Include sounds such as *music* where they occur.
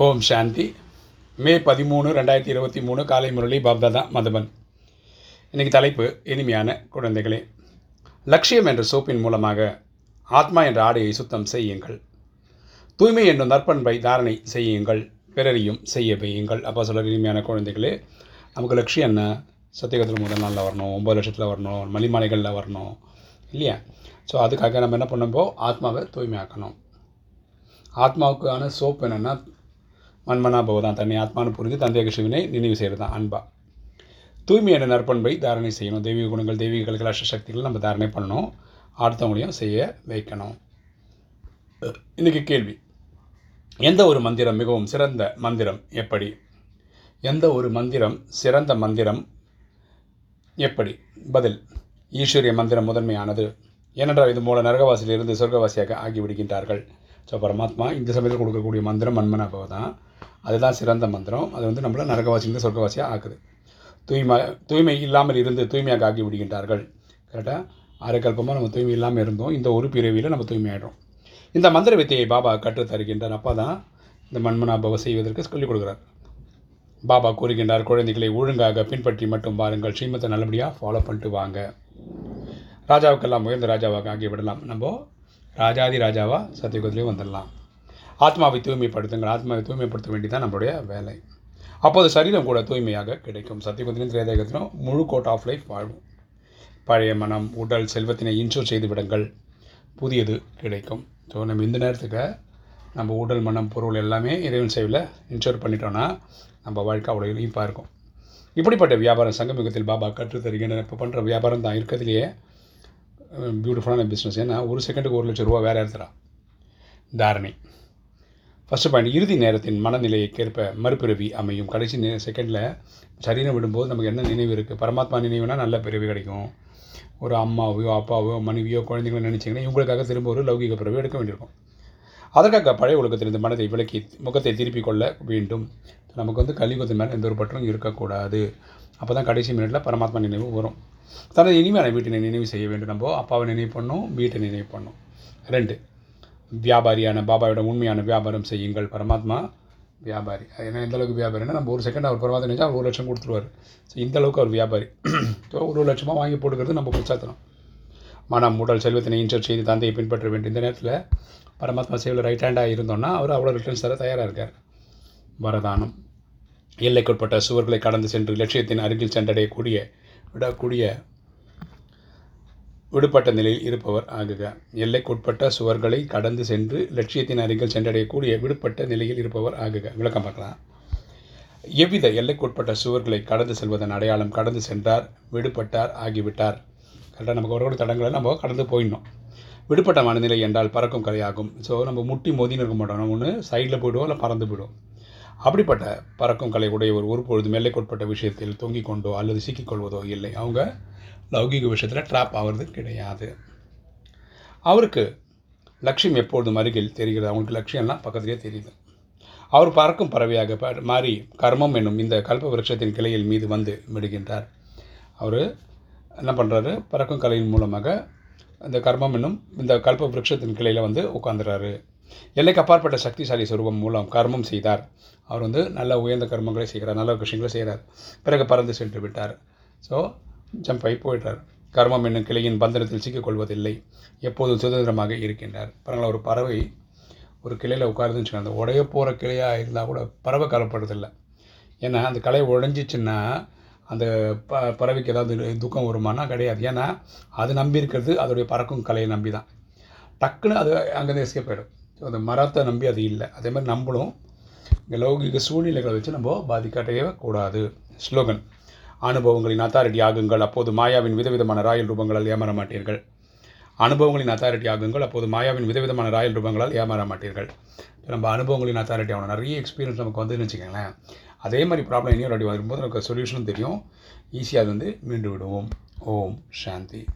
ஓம் சாந்தி. மே பதிமூணு ரெண்டாயிரத்தி இருபத்தி மூணு காலை முரளி பாப்தாதா மதுபன். இன்றைக்கு தலைப்பு இனிமையான குழந்தைகளே. லட்சியம் என்ற சோப்பின் மூலமாக ஆத்மா என்ற ஆடையை சுத்தம் செய்யுங்கள். தூய்மை என்னும் நற்பண்பை தாரணை செய்யுங்கள். பிறரையும் செய்ய வையுங்கள். அப்போ சொல்கிற இனிமையான குழந்தைகளே நமக்கு லட்சியம் என்ன? சத்தியகத்தில் முதல் நாளில் வரணும் ஒம்பது லட்சத்தில் வரணும் மணிமாலைகளில் வரணும் இல்லையா? ஸோ அதுக்காக நம்ம என்ன பண்ணும்போது ஆத்மாவை தூய்மையாக்கணும். ஆத்மாவுக்கான சோப் என்னென்னா மன்மனா பவதான் தன்னை ஆத்மானு புரிஞ்சு தந்தைய கிருஷ்ணவினை நினைவு செய்கிறது? தான் அன்பா. தூய்மை என்ற நற்பண்பை தாரணை செய்யணும். தெய்வீக குணங்கள் தெய்வீக கல்கள் சக்திகள் நம்ம தாரணை பண்ணணும். அடுத்தவங்களையும் செய்ய வைக்கணும். இன்றைக்கி கேள்வி. எந்த ஒரு மந்திரம் மிகவும் சிறந்த மந்திரம் எப்படி? எந்த ஒரு மந்திரம் சிறந்த மந்திரம் எப்படி? பதில். ஈஸ்வரிய மந்திரம் முதன்மையானது. ஏனென்றால் இது மூலம் நரகவாசியிலிருந்து சொர்க்கவாசியாக ஆகிவிடுகின்றார்கள். ஸோ பரமாத்மா இந்த சமயத்தில் கொடுக்கக்கூடிய மந்திரம் மன்மனாபவ தான் அதுதான் சிறந்த மந்திரம். அது வந்து நம்மள நரகவாசியிலிருந்து சொர்க்கவாசியாக ஆக்குது. தூய்மை தூய்மை இல்லாமல் இருந்து தூய்மையாக ஆக்கி விடுகின்றார்கள். கரெக்டாக அரைக்கல்பமாக நம்ம தூய்மை இல்லாமல் இருந்தோம். இந்த ஒரு பிறவியில் நம்ம தூய்மையாயிடும் இந்த மந்திர வித்தையை பாபா கற்றுத் தருகின்றார். அப்பா தான் இந்த மண்மனாபவ செய்வதற்கு சொல்லிக் கொடுக்குறார். பாபா கூறுகின்றார் குழந்தைகளை ஒழுங்காக பின்பற்றி மட்டும் பாருங்கள் ஸ்ரீமத்தை நல்லபடியாக ஃபாலோ பண்ணிட்டு வாங்க. ராஜாவுக்கெல்லாம் உயர்ந்த ராஜாவாக ஆகி விடலாம் நம்ம ராஜாதி ராஜாவாக சத்தியகுதிரையும் வந்துடலாம். ஆத்மாவை தூய்மைப்படுத்துங்கள். ஆத்மாவை தூய்மைப்படுத்த வேண்டியதான் நம்மளுடைய வேலை. அப்போது சரீரம் கூட தூய்மையாக கிடைக்கும். சத்தியகுதிரையும் திரேதகத்திலும் முழு கோட் ஆஃப் லைஃப் வாழும் பழைய மனம் உடல் செல்வத்தினை இன்சூர் செய்து விடுங்கள். புதியது கிடைக்கும். ஸோ நம்ம இந்த நேரத்துக்கு நம்ம உடல் மனம் பொருள் எல்லாமே இறைவன் சேவையில் இன்சூர் பண்ணிட்டோன்னா நம்ம வாழ்க்கை அவ்வளோ இனிப்பாக இருக்கும். இப்படிப்பட்ட வியாபாரம் சங்கமிகத்தில் பாபா கற்றுத்தருகின்றன இப்போ பண்ணுற வியாபாரம் தான் இருக்கிறதுலையே பியூட்டிஃபுல்லான பிஸ்னஸ் ஏன்னா ஒரு செகண்டுக்கு ஒரு லட்சம் ரூபா வேறு எடுத்துறா தாரணை. ஃபஸ்ட்டு பாயிண்ட் இறுதி நேரத்தின் மனநிலையைக்கேற்ப மறுபிறவி அமையும். கடைசி நே செகண்டில் சரீரம் விடும்போது நமக்கு என்ன நினைவு இருக்குது பரமாத்மா நினைவுனா நல்ல பிறவி கிடைக்கும். ஒரு அம்மாவையோ அப்பாவையோ மனைவியோ குழந்தைங்களோ நினச்சிங்கன்னா இவங்களுக்காக திரும்ப ஒரு லௌகிக பிறவி எடுக்க வேண்டியிருக்கும். அதற்காக பழைய உலகத்திலிருந்து மனதை விலக்கி முகத்தை திருப்பிக் கொள்ள வேண்டும். நமக்கு வந்து கலியுகத்தின் மேலே எந்த ஒரு பற்றும் இருக்கக்கூடாது. அப்போ தான் கடைசி மினிட்டில் பரமாத்மா நினைவு வரும். தனது இனிமையான வீட்டினை நினைவு செய்ய வேண்டும் நம்ம. அப்பாவை நினைவு பண்ணும் வீட்டை நினைவு பண்ணும். ரெண்டு வியாபாரியான பாபாவோட உண்மையான வியாபாரம் செய்யுங்கள் பரமாத்மா. வியாபாரி. ஏன்னா எந்த அளவுக்கு வியாபாரினா நம்ம ஒரு செகண்ட் அவர் பரமாத்மா நினச்சா அவர் ஒரு லட்சம் கொடுத்துருவார். ஸோ இந்த அளவுக்கு அவர் வியாபாரி. *clears throat* ஸோ ஒரு ஒரு லட்சமாக வாங்கி போட்டுக்கிறது நம்ம புருஷாத்தனம் மனம் உடல் செல்வத்தினை இன்சர்ட் செய்து தந்தையை பின்பற்ற வேண்டும். இந்த நேரத்தில் பரமாத்மா சேவையில் ரைட் ஹேண்டாக இருந்தோன்னா அவர் அவ்வளோ ரிட்டர்ன்ஸ் தர தயாராக இருக்கார். வரதானம். எல்லைக்குட்பட்ட சுவர்களை கடந்து சென்று லட்சியத்தின் அருகில் சென்றடையக்கூடிய விடக்கூடிய விடுபட்ட நிலையில் இருப்பவர் ஆகுக. எல்லைக்குட்பட்ட சுவர்களை கடந்து சென்று லட்சியத்தின் அருகில் சென்றடையக்கூடிய விடுபட்ட நிலையில் இருப்பவர் ஆகுக. விளக்கம் பார்க்கலாம். எவ்வித எல்லைக்குட்பட்ட சுவர்களை கடந்து செல்வதன் அடையாளம் கடந்து சென்றார் விடுபட்டார் ஆகிவிட்டார்? கரெக்டாக நமக்கு ஒரு தடங்களை நம்ம கடந்து போயிடணும். விடுபட்ட மனநிலை என்றால் பறக்கும் கலையாகும். ஸோ நம்ம முட்டி மோதின்னு இருக்க மாட்டோம். ஒன்று சைடில் போயிடுவோம் இல்லை பறந்து போயிடுவோம். அப்படிப்பட்ட பறக்கும் கலை உடையவர் ஒரு பொழுது எல்லைக்குட்பட்ட விஷயத்தில் தொங்கிக் கொண்டோ அல்லது சிக்கிக்கொள்வதோ இல்லை. அவங்க லௌகிக விஷயத்தில் ட்ராப் ஆகிறது கிடையாது. அவருக்கு லட்சியம் எப்பொழுதும் அருகில் தெரிகிறது. அவங்களுக்கு லட்சியம்லாம் பக்கத்துலேயே தெரியுது. அவர் பறக்கும் பறவையாக ப- மாறி கர்மம் என்னும் இந்த கல்ப விருட்சத்தின் கிளையில் மீது வந்து விடுகின்றார். அவர் என்ன பண்ணுறாரு பறக்கும் கலையின் மூலமாக இந்த கர்மம் என்னும் இந்த கல்ப விருட்சத்தின் கிளையில் வந்து உட்காந்துறாரு எல்லைக்கு அப்பாற்பட்ட சக்திசாலி சுரூபம் மூலம் கர்மம் செய்தார். அவர் வந்து நல்ல உயர்ந்த கர்மங்களை செய்கிறார் நல்ல விஷயங்களை செய்கிறார். பிறகு பறந்து சென்று விட்டார். ஸோ ஜம்ப் ஆகி போயிட்டார் கர்மம் என்னும் கிளையின் பந்தனத்தில் சிக்கிக்கொள்வதில்லை எப்போதும் சுதந்திரமாக இருக்கின்றார். பாருங்களா ஒரு பறவை ஒரு கிளையில் உட்காருதுன்னு அந்த உடைய போகிற கிளையாக இருந்தால் கூட பறவை கலப்படுறதில்லை ஏன்னா அந்த கலை உடஞ்சிச்சுன்னா அந்த ப பறவைக்கு ஏதாவது துக்கம் வருமானா கிடையாது. ஏன்னா அது நம்பி இருக்கிறது அதோடைய பறக்கும் கலையை நம்பி தான் டக்குன்னு அது அங்கேருந்து எஸ்கேப் ஆகிடும் ஸோ அந்த மரத்தை நம்பி அது இல்லை. அதே மாதிரி நம்மளும் இந்த லௌகிக சூழ்நிலைகளை வச்சு நம்ம பாதிக்கட்டவே கூடாது. ஸ்லோகன் அனுபவங்களின் அத்தாரிட்டி ஆகுங்கள் அப்போது மாயாவின் விதவிதமான ராயல் ரூபங்களால் ஏமாற மாட்டீர்கள். அனுபவங்களின் அத்தாரிட்டி ஆகுங்கள் அப்போது மாயாவின் விதவிதமான ராயல் ரூபங்களால் ஏமாற மாட்டீர்கள். நம்ம அனுபவங்களின் அத்தாரிட்டி ஆகணும். நிறைய எக்ஸ்பீரியன்ஸ் நமக்கு வந்துன்னு வச்சுக்கோங்களேன். அதே மாதிரி ப்ராப்ளம் இனியும் ரெடி வரும்போது நமக்கு சொல்யூஷனும் தெரியும். ஈஸியாக அது வந்து மீண்டு விடுவோம். ஓம் சாந்தி.